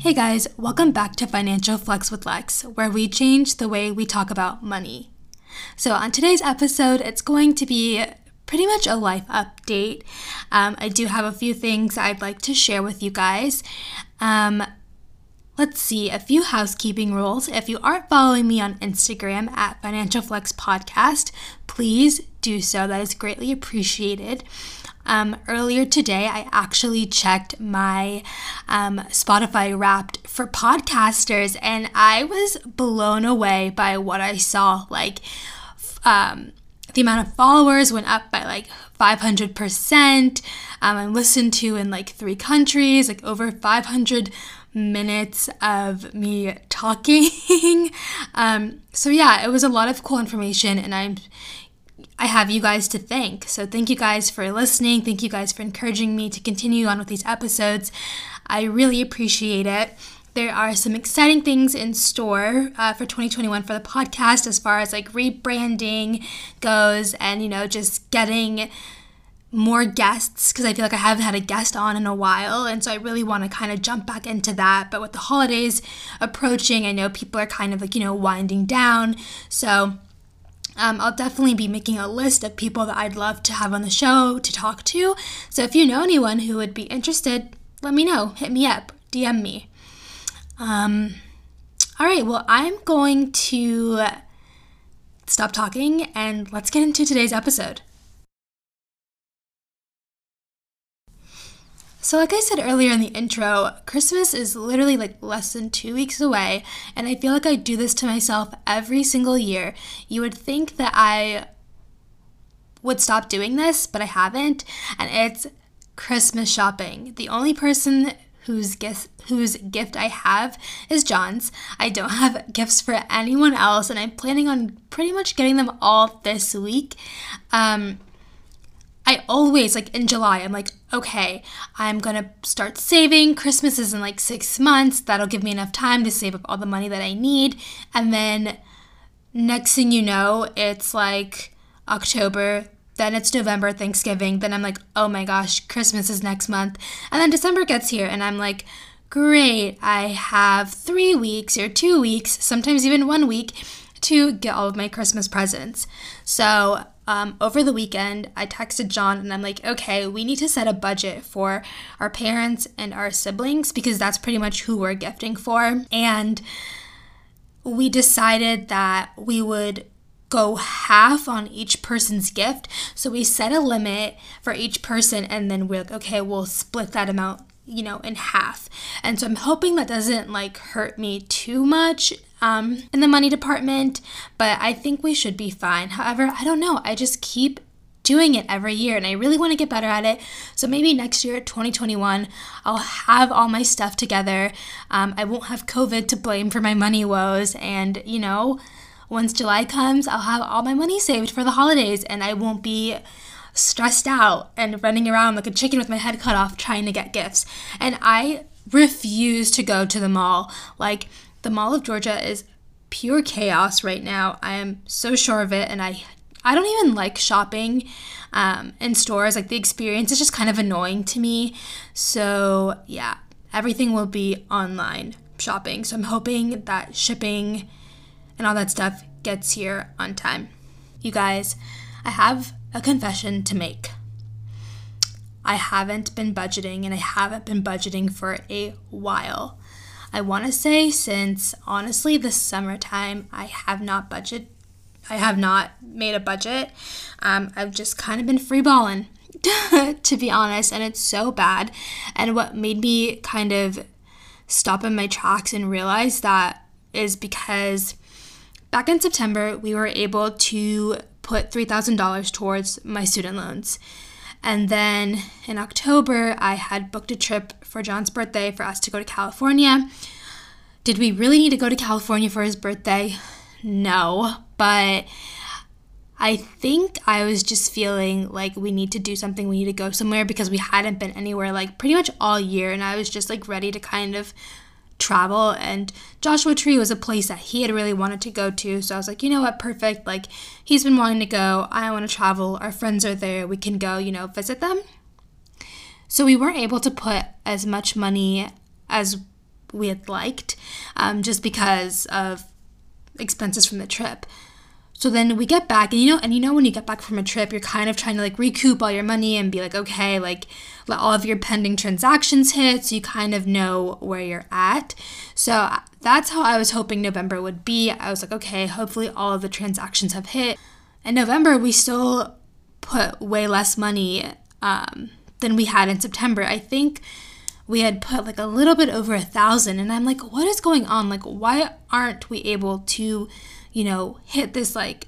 Hey guys, welcome back to Financial Flex with Lex, where we change the way we talk about money. So, on today's episode, it's going to be pretty much a life update. Um, I do have a few things I'd like to share with you guys. Um, let's see, a few housekeeping rules. If you aren't following me on Instagram at Financial Flex Podcast, please do so. That is greatly appreciated. Um, earlier today, I actually checked my um, Spotify wrapped for podcasters, and I was blown away by what I saw. Like, um, the amount of followers went up by like 500%. Um, I'm listened to in like three countries, like over 500 minutes of me talking. um, so yeah, it was a lot of cool information, and I'm I have you guys to thank. So, thank you guys for listening. Thank you guys for encouraging me to continue on with these episodes. I really appreciate it. There are some exciting things in store uh, for 2021 for the podcast as far as like rebranding goes and, you know, just getting more guests because I feel like I haven't had a guest on in a while. And so I really want to kind of jump back into that. But with the holidays approaching, I know people are kind of like, you know, winding down. So, um, I'll definitely be making a list of people that I'd love to have on the show to talk to. So if you know anyone who would be interested, let me know. Hit me up, DM me. Um, all right, well, I'm going to stop talking and let's get into today's episode. So, like I said earlier in the intro, Christmas is literally like less than two weeks away, and I feel like I do this to myself every single year. You would think that I would stop doing this, but I haven't, and it's Christmas shopping. The only person whose gift whose gift I have is John's. I don't have gifts for anyone else, and I'm planning on pretty much getting them all this week. Um, I always like in July, I'm like, okay, I'm gonna start saving. Christmas is in like six months. That'll give me enough time to save up all the money that I need. And then next thing you know, it's like October, then it's November, Thanksgiving. Then I'm like, oh my gosh, Christmas is next month. And then December gets here, and I'm like, great, I have three weeks or two weeks, sometimes even one week to get all of my Christmas presents. So um, over the weekend, I texted John and I'm like, okay, we need to set a budget for our parents and our siblings because that's pretty much who we're gifting for. And we decided that we would go half on each person's gift. So we set a limit for each person and then we're like, okay, we'll split that amount you know, in half. And so I'm hoping that doesn't like hurt me too much um, in the money department, but I think we should be fine. However, I don't know. I just keep doing it every year and I really want to get better at it. So maybe next year, 2021, I'll have all my stuff together. Um, I won't have COVID to blame for my money woes. And, you know, once July comes, I'll have all my money saved for the holidays and I won't be stressed out and running around like a chicken with my head cut off trying to get gifts. And I refuse to go to the mall. Like, the Mall of Georgia is pure chaos right now. I am so sure of it, and I I don't even like shopping um, in stores. Like the experience is just kind of annoying to me. So yeah, everything will be online shopping. So I'm hoping that shipping and all that stuff gets here on time. You guys, I have a confession to make. I haven't been budgeting and I haven't been budgeting for a while. I want to say since honestly the summertime, I have not budget. I have not made a budget. Um, I've just kind of been freeballing, to be honest, and it's so bad. And what made me kind of stop in my tracks and realize that is because back in September we were able to put $3,000 towards my student loans. And then in October, I had booked a trip for John's birthday for us to go to California. Did we really need to go to California for his birthday? No, but I think I was just feeling like we need to do something, we need to go somewhere because we hadn't been anywhere like pretty much all year. And I was just like ready to kind of travel and Joshua Tree was a place that he had really wanted to go to. So I was like, you know what, perfect. Like he's been wanting to go. I want to travel. Our friends are there. We can go, you know, visit them. So we weren't able to put as much money as we had liked, um, just because of expenses from the trip. So then we get back, and you know, and you know, when you get back from a trip, you're kind of trying to like recoup all your money and be like, okay, like let all of your pending transactions hit, so you kind of know where you're at. So uh, that's how I was hoping November would be. I was like, okay, hopefully all of the transactions have hit. In November, we still put way less money um, than we had in September. I think we had put like a little bit over a thousand, and I'm like, what is going on? Like, why aren't we able to? You know, hit this like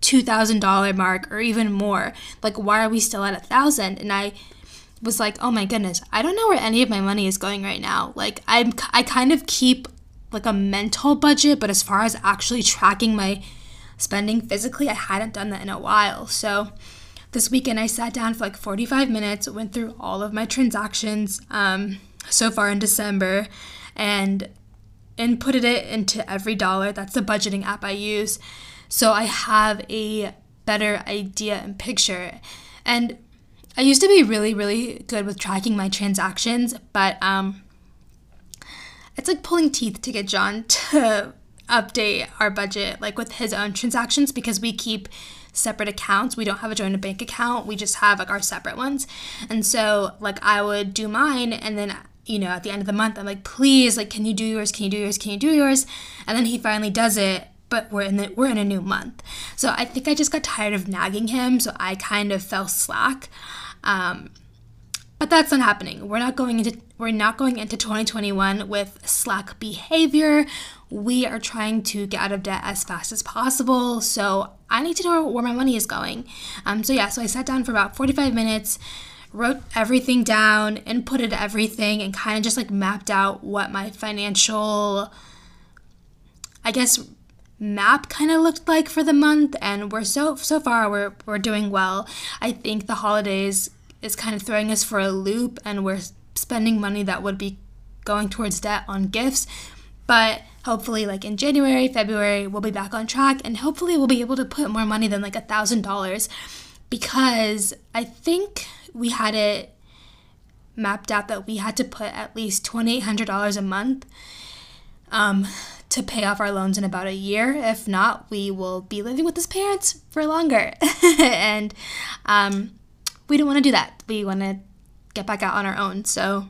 $2,000 mark or even more. Like, why are we still at a thousand? And I was like, oh my goodness, I don't know where any of my money is going right now. Like, I'm, I kind of keep like a mental budget, but as far as actually tracking my spending physically, I hadn't done that in a while. So, this weekend I sat down for like 45 minutes, went through all of my transactions um, so far in December, and inputted it into EveryDollar. That's the budgeting app I use. So I have a better idea and picture. And I used to be really, really good with tracking my transactions, but um, it's like pulling teeth to get John to update our budget, like with his own transactions, because we keep separate accounts. We don't have a joint bank account. We just have like our separate ones. And so, like, I would do mine, and then you know, at the end of the month, I'm like, please, like, can you do yours? Can you do yours? Can you do yours? And then he finally does it, but we're in the we're in a new month. So I think I just got tired of nagging him, so I kind of fell slack. Um, but that's not happening. We're not going into we're not going into 2021 with slack behavior. We are trying to get out of debt as fast as possible. So I need to know where my money is going. Um, so yeah, so I sat down for about 45 minutes wrote everything down, inputted everything, and kind of just like mapped out what my financial, I guess, map kind of looked like for the month. And we're so so far we're we're doing well. I think the holidays is kind of throwing us for a loop, and we're spending money that would be going towards debt on gifts. But hopefully, like in January, February, we'll be back on track, and hopefully, we'll be able to put more money than like a thousand dollars because I think we had it mapped out that we had to put at least $2,800 a month um, to pay off our loans in about a year. If not, we will be living with his parents for longer. and um, we don't want to do that. We want to get back out on our own. So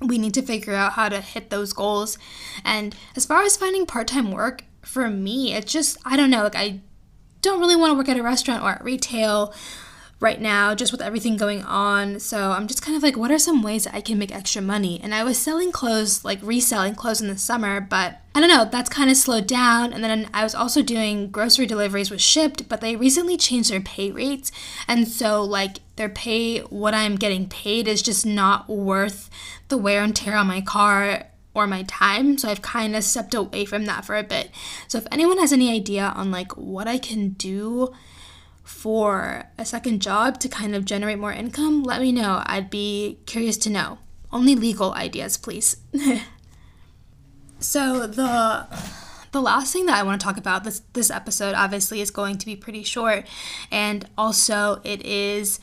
we need to figure out how to hit those goals. And as far as finding part time work, for me, it's just, I don't know, like I don't really want to work at a restaurant or at retail right now, just with everything going on. So I'm just kind of like, what are some ways I can make extra money? And I was selling clothes, like reselling clothes in the summer, but I don't know, that's kind of slowed down. And then I was also doing grocery deliveries with Shipt, but they recently changed their pay rates. And so, like, their pay, what I'm getting paid, is just not worth the wear and tear on my car or my time. So I've kind of stepped away from that for a bit. So if anyone has any idea on like what I can do for a second job to kind of generate more income, let me know. I'd be curious to know. Only legal ideas, please. so the the last thing that I want to talk about this this episode obviously is going to be pretty short, and also it is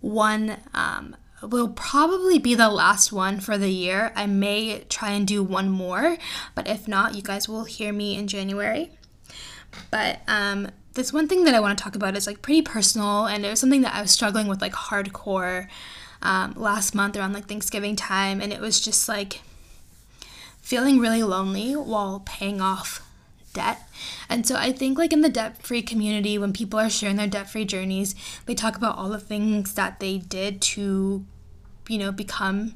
one um, will probably be the last one for the year. I may try and do one more, but if not, you guys will hear me in January. But um, this one thing that I want to talk about is like pretty personal, and it was something that I was struggling with like hardcore um, last month around like Thanksgiving time, and it was just like feeling really lonely while paying off debt. And so I think like in the debt-free community when people are sharing their debt-free journeys, they talk about all the things that they did to you know become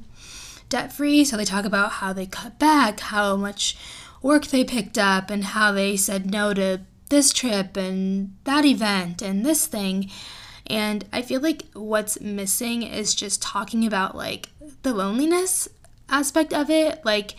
debt-free. So they talk about how they cut back, how much work they picked up and how they said no to this trip and that event and this thing. And I feel like what's missing is just talking about like the loneliness aspect of it. Like,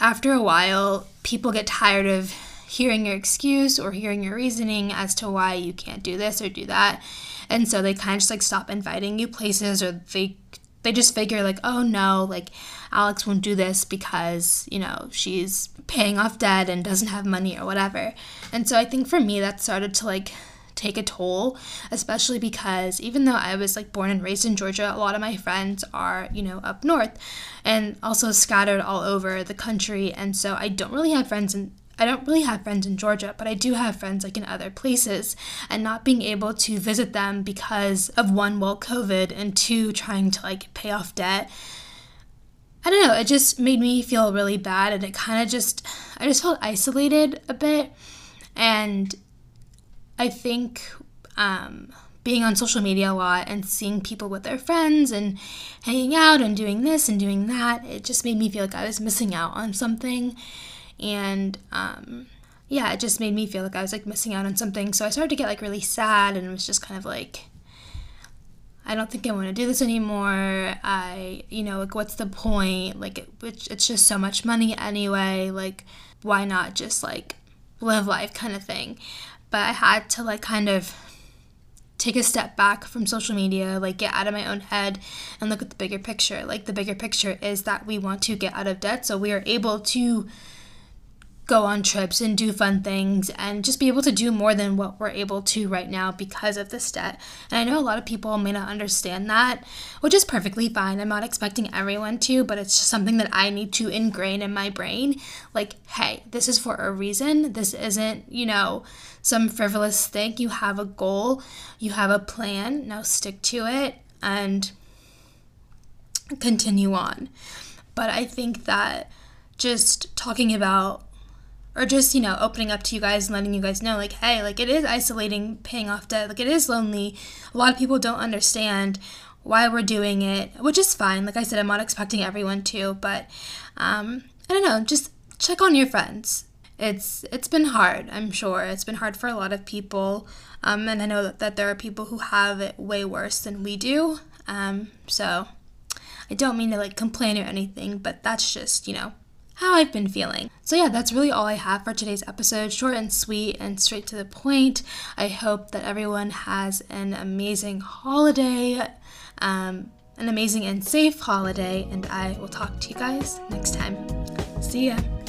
after a while, people get tired of hearing your excuse or hearing your reasoning as to why you can't do this or do that. And so they kind of just like stop inviting you places or they they just figure like, "Oh no, like Alex won't do this because, you know, she's paying off debt and doesn't have money or whatever." And so I think for me that started to like take a toll, especially because even though I was like born and raised in Georgia, a lot of my friends are, you know, up north and also scattered all over the country. And so I don't really have friends in I don't really have friends in Georgia, but I do have friends like in other places. And not being able to visit them because of one, well, COVID, and two, trying to like pay off debt. I don't know, it just made me feel really bad and it kind of just, I just felt isolated a bit. And I think um, being on social media a lot and seeing people with their friends and hanging out and doing this and doing that, it just made me feel like I was missing out on something and um, yeah, it just made me feel like I was like missing out on something. So I started to get like really sad, and it was just kind of like, I don't think I want to do this anymore. I, you know, like what's the point? Like, it, it's just so much money anyway. Like, why not just like live life kind of thing? But I had to like kind of take a step back from social media, like get out of my own head and look at the bigger picture. Like the bigger picture is that we want to get out of debt so we are able to go on trips and do fun things and just be able to do more than what we're able to right now because of this debt. And I know a lot of people may not understand that, which is perfectly fine. I'm not expecting everyone to, but it's just something that I need to ingrain in my brain. Like, hey, this is for a reason. This isn't, you know, some frivolous thing. You have a goal, you have a plan. Now stick to it and continue on. But I think that just talking about or just you know opening up to you guys and letting you guys know like hey like it is isolating paying off debt. Like it is lonely. A lot of people don't understand why we're doing it which is fine. Like i said i'm not expecting everyone to but um, i don't know. Just check on your friends. It's it's been hard i'm sure. It's been hard for a lot of people. Um, and i know that, that there are people who have it way worse than we do. Um, so i don't mean to like complain or anything but that's just you know how I've been feeling. So, yeah, that's really all I have for today's episode. Short and sweet and straight to the point. I hope that everyone has an amazing holiday, um, an amazing and safe holiday, and I will talk to you guys next time. See ya.